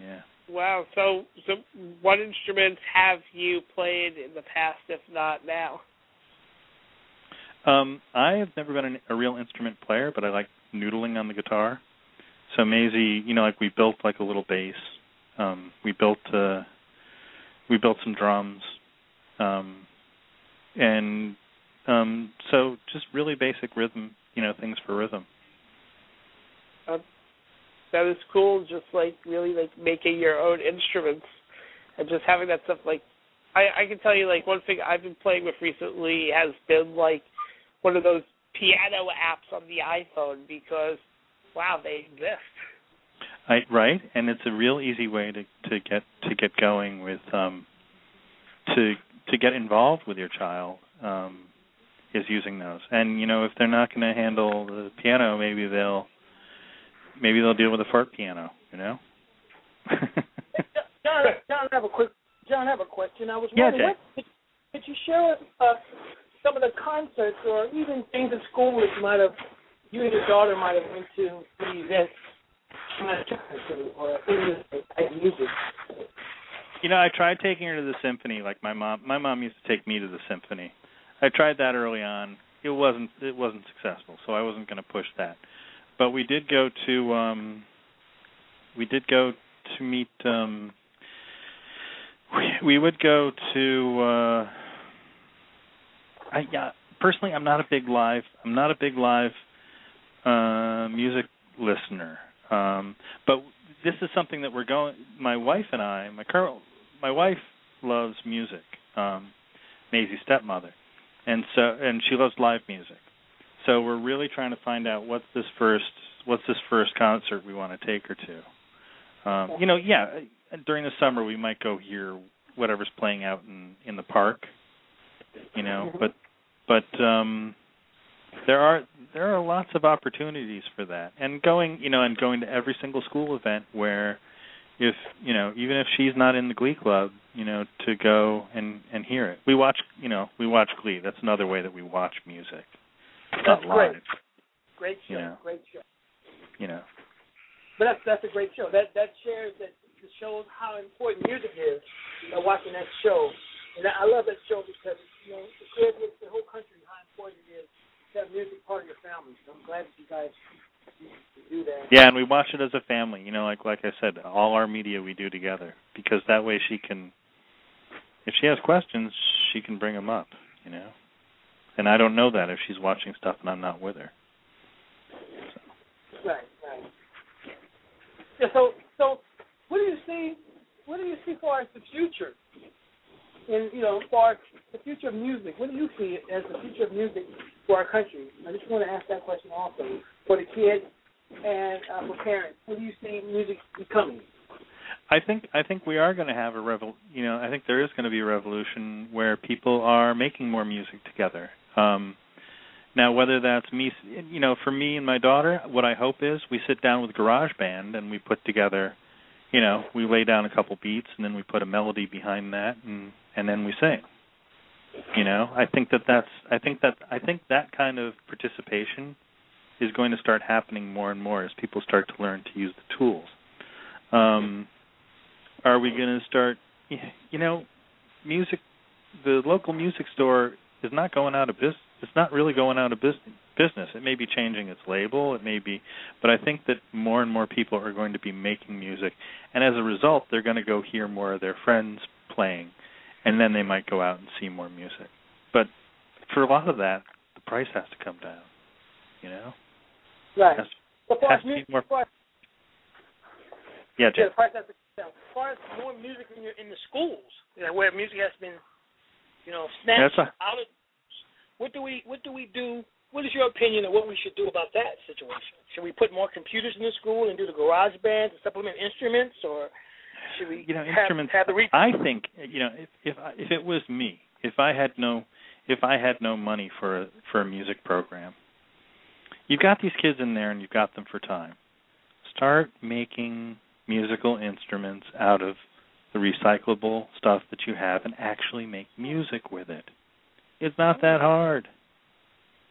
Yeah. Wow. So, so what instruments have you played in the past, if not now? Um, I have never been an, a real instrument player, but I like noodling on the guitar. So Maisie, you know, like we built like a little bass. Um, we built uh, we built some drums, um, and um, so just really basic rhythm, you know, things for rhythm. Uh, that is cool. Just like really like making your own instruments and just having that stuff. Like I, I can tell you, like one thing I've been playing with recently has been like one of those piano apps on the iPhone because wow, they exist. I, right, and it's a real easy way to to get to get going with um to to get involved with your child um is using those. And you know, if they're not going to handle the piano, maybe they'll maybe they'll deal with a fart piano, you know. John, John, I have a quick John, I have a question. I was wondering, Jay. what, could, could you share with us some of the concerts or even things at school that might have, you and your daughter might have went to, some events you know, I tried taking her to the symphony like my mom my mom used to take me to the symphony. I tried that early on. It wasn't it wasn't successful, so I wasn't going to push that. But we did go to um we did go to meet um we, we would go to uh I yeah, personally I'm not a big live I'm not a big live uh music listener. Um but this is something that we're going my wife and I my current my wife loves music um Maisie's stepmother. And so and she loves live music. So we're really trying to find out what's this first what's this first concert we want to take her to. Um you know yeah during the summer we might go hear whatever's playing out in in the park you know but but um there are there are lots of opportunities for that and going you know and going to every single school event where if you know even if she's not in the glee club you know to go and and hear it we watch you know we watch glee that's another way that we watch music It's That's not live great. Great show, Yeah. great show. you know But that's that's a great show. That that shares that shows how important music is. By watching that show, and I I love that show because you know it clears the whole country how important it is music part of your family. So I'm glad that you guys do that. yeah and we watch it as a family you know like like i said all our media we do together because that way she can if she has questions she can bring them up you know and i don't know that if she's watching stuff and i'm not with her Right, right. Yeah. So so what do you see? What do you see for as the future? In you know, for the future of music, what do you see as the future of music for our country? I just want to ask that question also for the kids and uh, for parents. What do you see music becoming? I think I think we are going to have a revol. You know, I think there is going to be a revolution where people are making more music together. Um, now, whether that's me, you know, for me and my daughter, what I hope is we sit down with GarageBand and we put together, you know, we lay down a couple beats and then we put a melody behind that and and then we sing. You know, I think that that's I think that I think that kind of participation is going to start happening more and more as people start to learn to use the tools. Um, are we going to start you know music the local music store is not going out of business it's not really going out of business business. It may be changing its label it may be but i think that more and more people are going to be making music. And as a result they're going to go hear more of their friends playing and then they might go out and see more music but for a lot of that the price has to come down you know Right. Has- has as to be more- far yeah yeah, the price has to come down. As far as more music in your in the schools, you know, where music has been, you know, snatched a- out of. What do we What do we do? What is your opinion of what we should do about that situation? Should we put more computers in the school and do the garage bands to supplement instruments, or we you know have, instruments. have re- i think you know if if I- if it was me if i had no if i had no money for a for a music program you've got these kids in there and you've got them for time. Start making musical instruments out of the recyclable stuff that you have and actually make music with it. It's not that hard.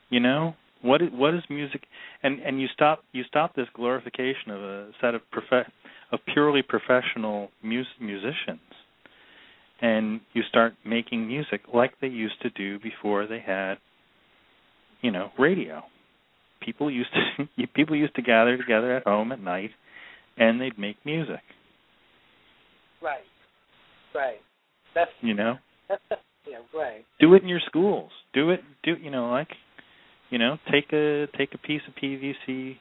You know what is, what is music and and you stop you stop this glorification of a set of prof of purely professional mus- musicians and you start making music like they used to do before they had you know radio people used to people used to gather together at home at night and they'd make music Right. Right. That's you know yeah, right. do it in your schools do it do you know like you know take a take a piece of pvc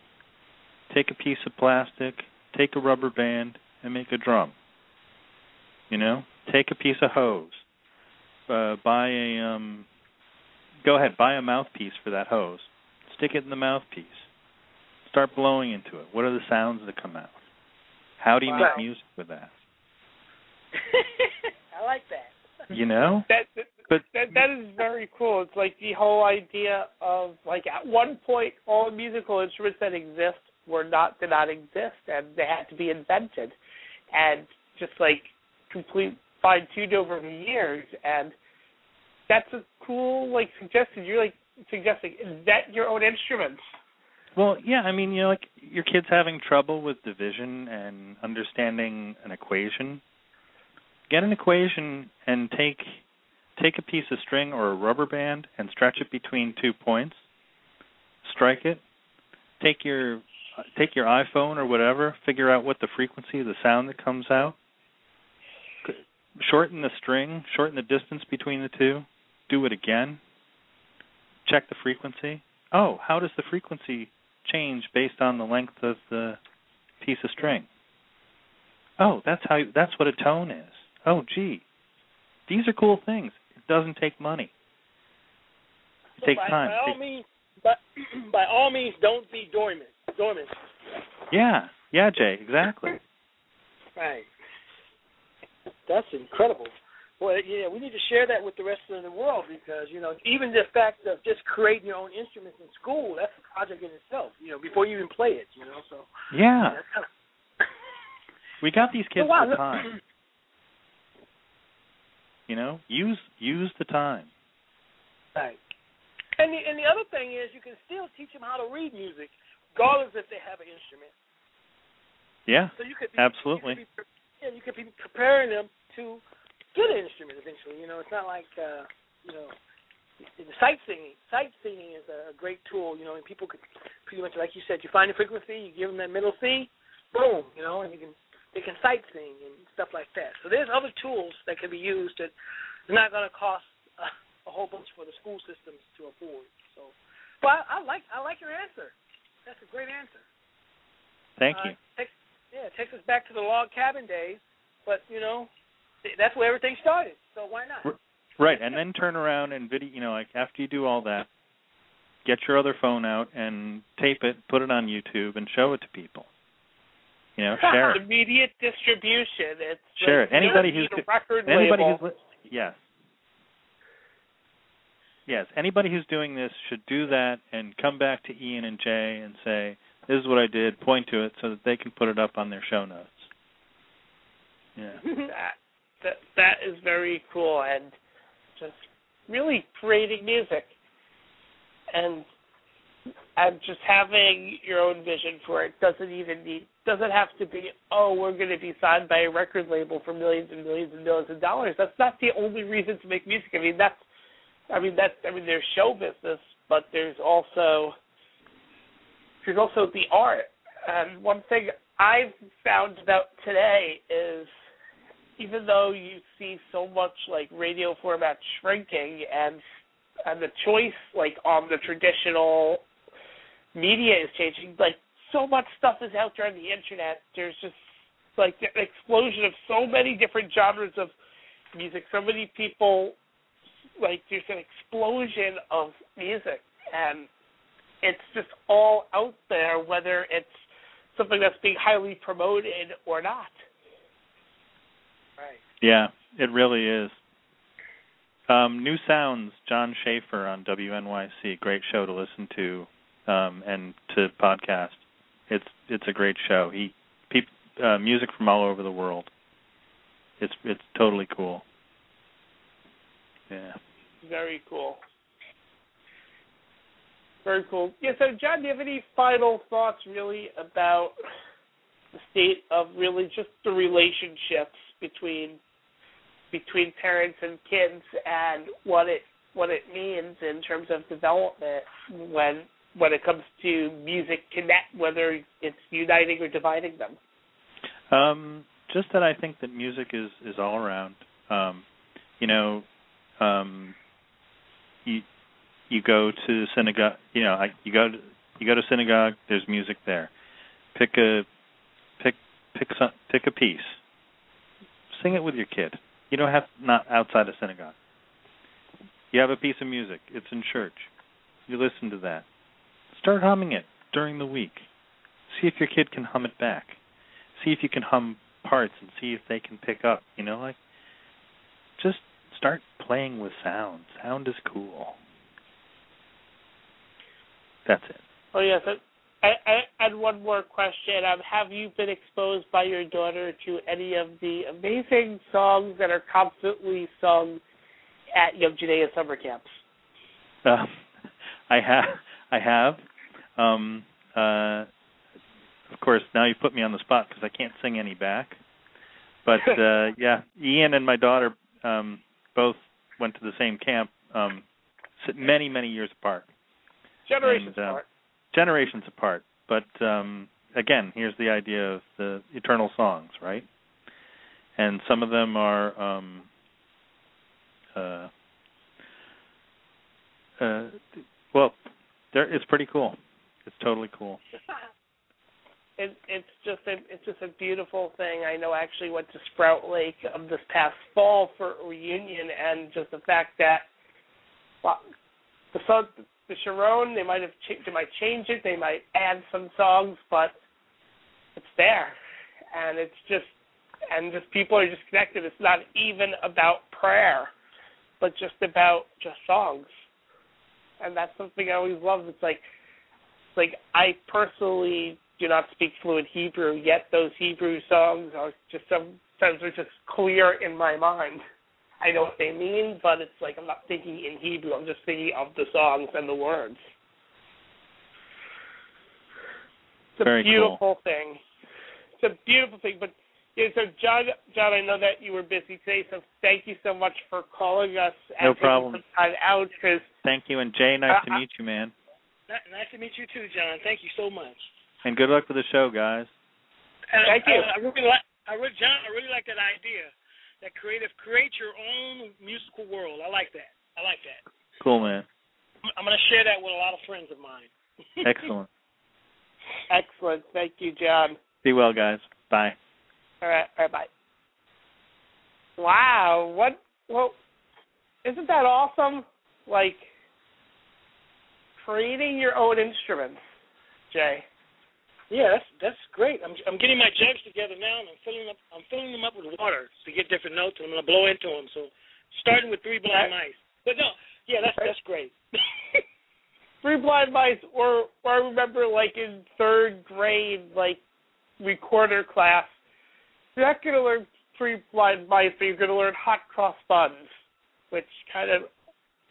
take a piece of plastic take a rubber band and make a drum. You know take a piece of hose. Uh buy a um go ahead buy a mouthpiece for that hose. Stick it in the mouthpiece. Start blowing into it. What are the sounds that come out? How do you Right. make music with that? I like that. you know? That, that but that that is very cool. It's like the whole idea of like at one point all musical instruments that exist were not did not exist and they had to be invented and just like complete fine tuned over the years and that's a cool like suggestion. You're like suggesting invent your own instruments. Well, yeah, I mean, you know, like your kid's having trouble with division and understanding an equation. Get an equation and take take a piece of string or a rubber band and stretch it between two points. Strike it. Take your take your iPhone or whatever, figure out what the frequency of the sound that comes out. Shorten the string, shorten the distance between the two. Do it again. Check the frequency. Oh, how does the frequency change based on the length of the piece of string. Oh, that's how that's what a tone is. Oh, gee. These are cool things. Doesn't take money. It So takes by, time. By all takes- means, but by all means, don't be dormant. Dormant. yeah. Yeah, Jay, exactly. Right. That's incredible. Well, yeah, we need to share that with the rest of the world because you know even the fact of just creating your own instruments in school that's a project in itself. You know, before you even play it. You know, so Yeah. that's kind of We got these kids So, wow, for time. You know? Use use the time. Right. And the and the other thing is you can still teach them how to read music, regardless if they have an instrument. Yeah. So you could be, Absolutely. You could be, yeah, you could be preparing them to get an instrument eventually. You know, it's not like uh, you know, the sight-singing. Sight-singing is a great tool. You know, and people could pretty much, like you said, you find a frequency, you give them that middle C, boom. You know, and you can they can sight-singing and stuff like that. So there's other tools that can be used that are not going to cost uh, a whole bunch for the school systems to afford. So, well, I, I like I like your answer. That's a great answer. Thank Uh, you. takes, yeah, it takes us back to the log cabin days, but you know, that's where everything started. So why not? Right, and then turn around and video, you know, like after you do all that, get your other phone out and tape it, put it on YouTube and show it to people. You know, share it. Immediate distribution. It's Share like, it. Anybody who's don't need go- a record Anybody label. who's li- yes. Yes, anybody who's doing this should do that and come back to Ian and Jay and say, "This is what I did." Point to it so that they can put it up on their show notes. Yeah. that that that is very cool and just really creating music and and just having your own vision for it. Doesn't even need doesn't have to be oh we're going to be signed by a record label for millions and millions and millions of dollars. That's not the only reason to make music. I mean that's i mean that's i mean there's show business but there's also there's also the art. And one thing i've found about today is even though you see so much like radio format shrinking and and the choice like on the traditional media is changing, like so much stuff is out there on the internet. There's just like an explosion of so many different genres of music. So many people like there's an explosion of music and it's just all out there whether it's something that's being highly promoted or not. Right. Yeah, it really is. Um, New Sounds, John Schaefer on WNYC, great show to listen to um, and to podcast. It's it's a great show. He uh, music from all over the world. It's it's totally cool. Yeah. Very cool. Very cool. Yeah, so John, do you have any final thoughts really about the state of really just the relationships between between parents and kids and what it what it means in terms of development when when it comes to music connect whether it's uniting or dividing them? Um just that i think that music is is all around. Um you know um you you go to synagogue you know I, you go to you go to synagogue there's music there. Pick a pick pick some pick a piece. Sing it with your kid. You don't have not outside a synagogue. You have a piece of music. It's in church. You listen to that start humming it during the week see if your kid can hum it back see if you can hum parts and see if they can pick up you know like just start playing with sound sound is cool that's it. Oh yes. I, I had one more question. Um, have you been exposed by your daughter to any of the amazing songs that are constantly sung at Young Judaea summer camps? Uh, I have. I have. Um, uh, of course, now you put me on the spot because I can't sing any back. But uh, yeah, Ian and my daughter um, both went to the same camp um, many, many years apart. Generations and, uh, apart. Generations apart. But um, again, here's the idea of the eternal songs, right? And some of them are um, uh, uh, well, it's pretty cool. It's totally cool. It, it's just a it's just a beautiful thing. I know I actually went to Sprout Lake um, this past fall for a reunion, and just the fact that well, the sun, the Sharon. They might have ch- they might change it. They might add some songs, but it's there, and it's just and just people are just connected. It's not even about prayer, but just about just songs, and that's something I always love. It's like like I personally do not speak fluent Hebrew, yet those Hebrew songs are just sometimes are just clear in my mind. I know what they mean, but it's like I'm not thinking in Hebrew. I'm just thinking of the songs and the words. It's a Very beautiful cool. thing. It's a beautiful thing. But yeah, so John, John, I know that you were busy today, so thank you so much for calling us No and problem. time out. Because Thank you, and Jay, nice Uh, to meet you, man. Nice to meet you too, John. Thank you so much. And good luck with the show, guys. And Thank I, you. I, I really like, I really, John, I really like that idea. That creative, create your own musical world. I like that. I like that. Cool, man. I'm, I'm going to share that with a lot of friends of mine. Excellent. excellent, thank you, John. Be well, guys. Bye. All right, all right, bye. Wow, what? Well, isn't that awesome? Like creating your own instruments, Jay. Yeah, that's that's great. I'm I'm getting my jugs together now, and I'm filling up I'm filling them up with water to get different notes, and I'm gonna blow into them. So, starting with three blind mice. But no, yeah, that's that's great. Three Blind Mice, or or I remember like in third grade, like recorder class, you're not gonna learn Three Blind Mice, but you're gonna learn Hot Cross Buns, which kind of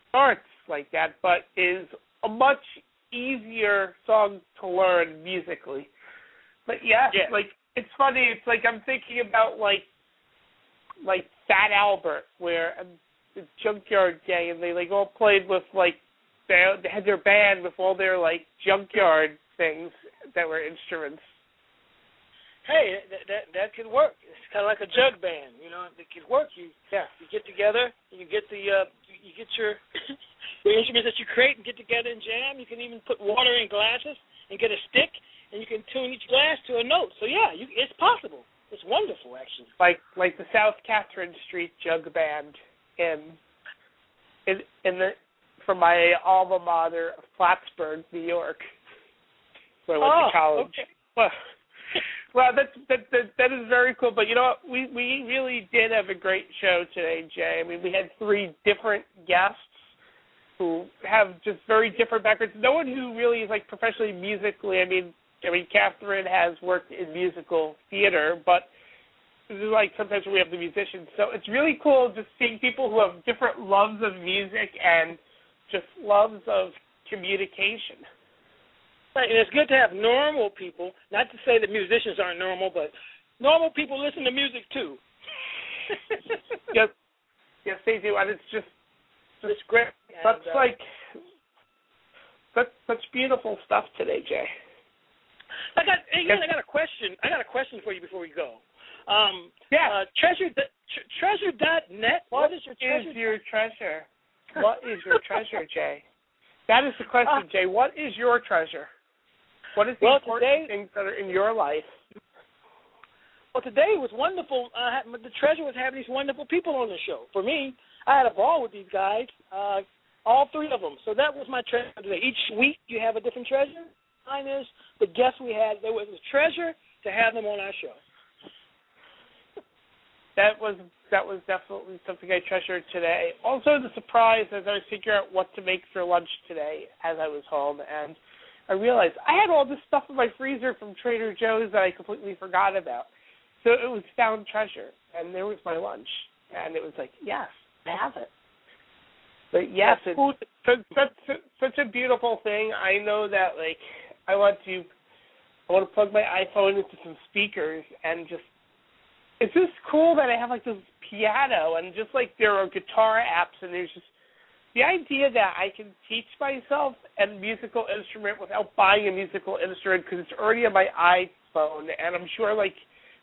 starts like that, but is a much easier song to learn musically. But yeah, Yeah. like it's funny. It's like I'm thinking about like like Fat Albert, where um, the Junkyard Gang, and they like all played with like they, they had their band with all their like junkyard things that were instruments. Hey, that that that could work. It's kind of like a jug band, you know. It could work. You Yeah. you get together, you get the uh, you, get your your instruments that you create and get together and jam. You can even put water in glasses and get a stick, and you can tune each glass to a note. So yeah, you, it's possible. It's wonderful, actually. like like the South Catherine Street Jug Band in in in the from my alma mater of Plattsburgh, New York, where I went Oh, to college. okay. Well, well, that's that, that that is very cool. But you know what? We we really did have a great show today, Jay. I mean, we had three different guests who have just very different backgrounds. No one who really is like professionally musically. I mean, I mean, Catherine has worked in musical theater, but this is like sometimes we have the musicians. So it's really cool just seeing people who have different loves of music and just loves of communication. Right, and it's good to have normal people. Not to say that musicians aren't normal, but normal people listen to music too. yes, yes, they do, and it's just, just it's great. And, uh, like such such beautiful stuff today, Jay. I got hey, Ian, I got a question. I got a question for you before we go. Um, yeah. Uh, treasure tr- treasure dot net. what is your treasure? Is your treasure? what is your treasure, Jay? That is the question, Jay. What is your treasure? What is the well, important today, things that are in your life? Well, today was wonderful. Uh, the treasure was having these wonderful people on the show. For me, I had a ball with these guys, uh, all three of them. So that was my treasure today. Each week you have a different treasure. Mine is the guests we had. There was a treasure to have them on our show. That was that was definitely something I treasured today. Also, the surprise as I was figuring out what to make for lunch today as I was home, and I realized I had all this stuff in my freezer from Trader Joe's that I completely forgot about. So it was found treasure, and there was my lunch, and it was like, yes, I have it. But yes, it's such, such, such a beautiful thing. I know that like I want to I want to plug my iPhone into some speakers and just it's just cool that I have like this piano and just like there are guitar apps and there's just the idea that I can teach myself a musical instrument without buying a musical instrument because it's already on my iPhone and I'm sure like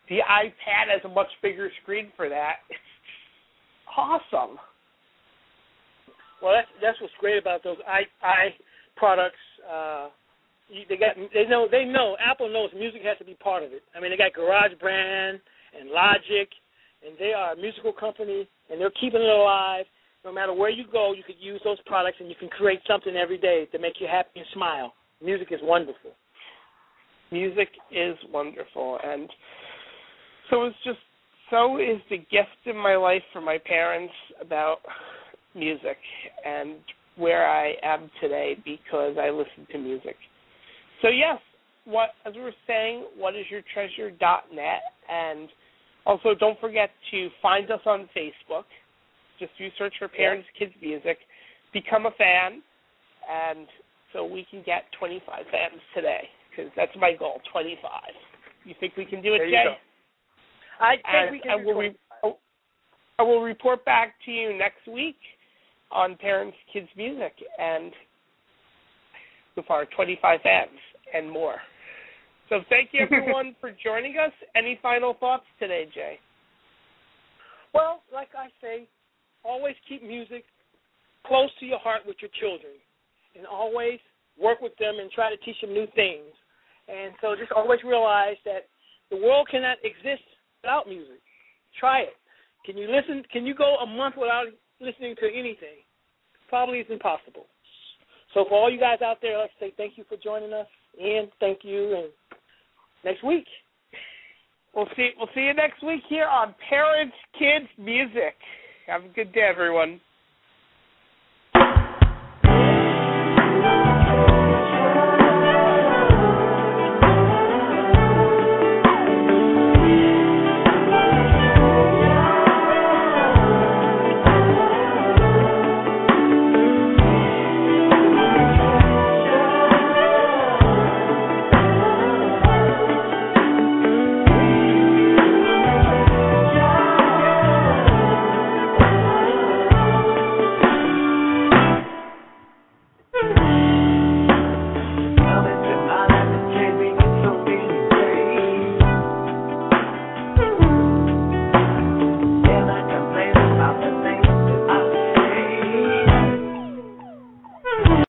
the iPad has a much bigger screen for that. It's awesome. Well, that's that's what's great about those i i products. Uh, they got they know they know Apple knows music has to be part of it. I mean, they got GarageBand and Logic, and they are a musical company, and they're keeping it alive. No matter where you go, you could use those products, and you can create something every day to make you happy and smile. Music is wonderful. Music is wonderful, and so it's just so is the gift in my life for my parents about music and where I am today because I listen to music. So yes, what as we were saying, what is your treasure dot net and also don't forget to find us on Facebook. Just you search for Parents Kids Music, become a fan, and so we can get 25 fans today because that's my goal, 25. You think we can do it, There Jay? I think And we I can. will, re- oh, I will report back to you next week on Parents Kids Music and with our 25 fans and more. So thank you everyone for joining us. Any final thoughts today, Jay? Well, like I say, always keep music close to your heart with your children, and always work with them and try to teach them new things. And so, just always realize that the world cannot exist without music. Try it. Can you listen? Can you go a month without listening to anything? Probably is impossible. So, for all you guys out there, let's say thank you for joining us. and thank you, and next week. We'll see we'll see you next week here on Parents Kids Music. Have a good day everyone.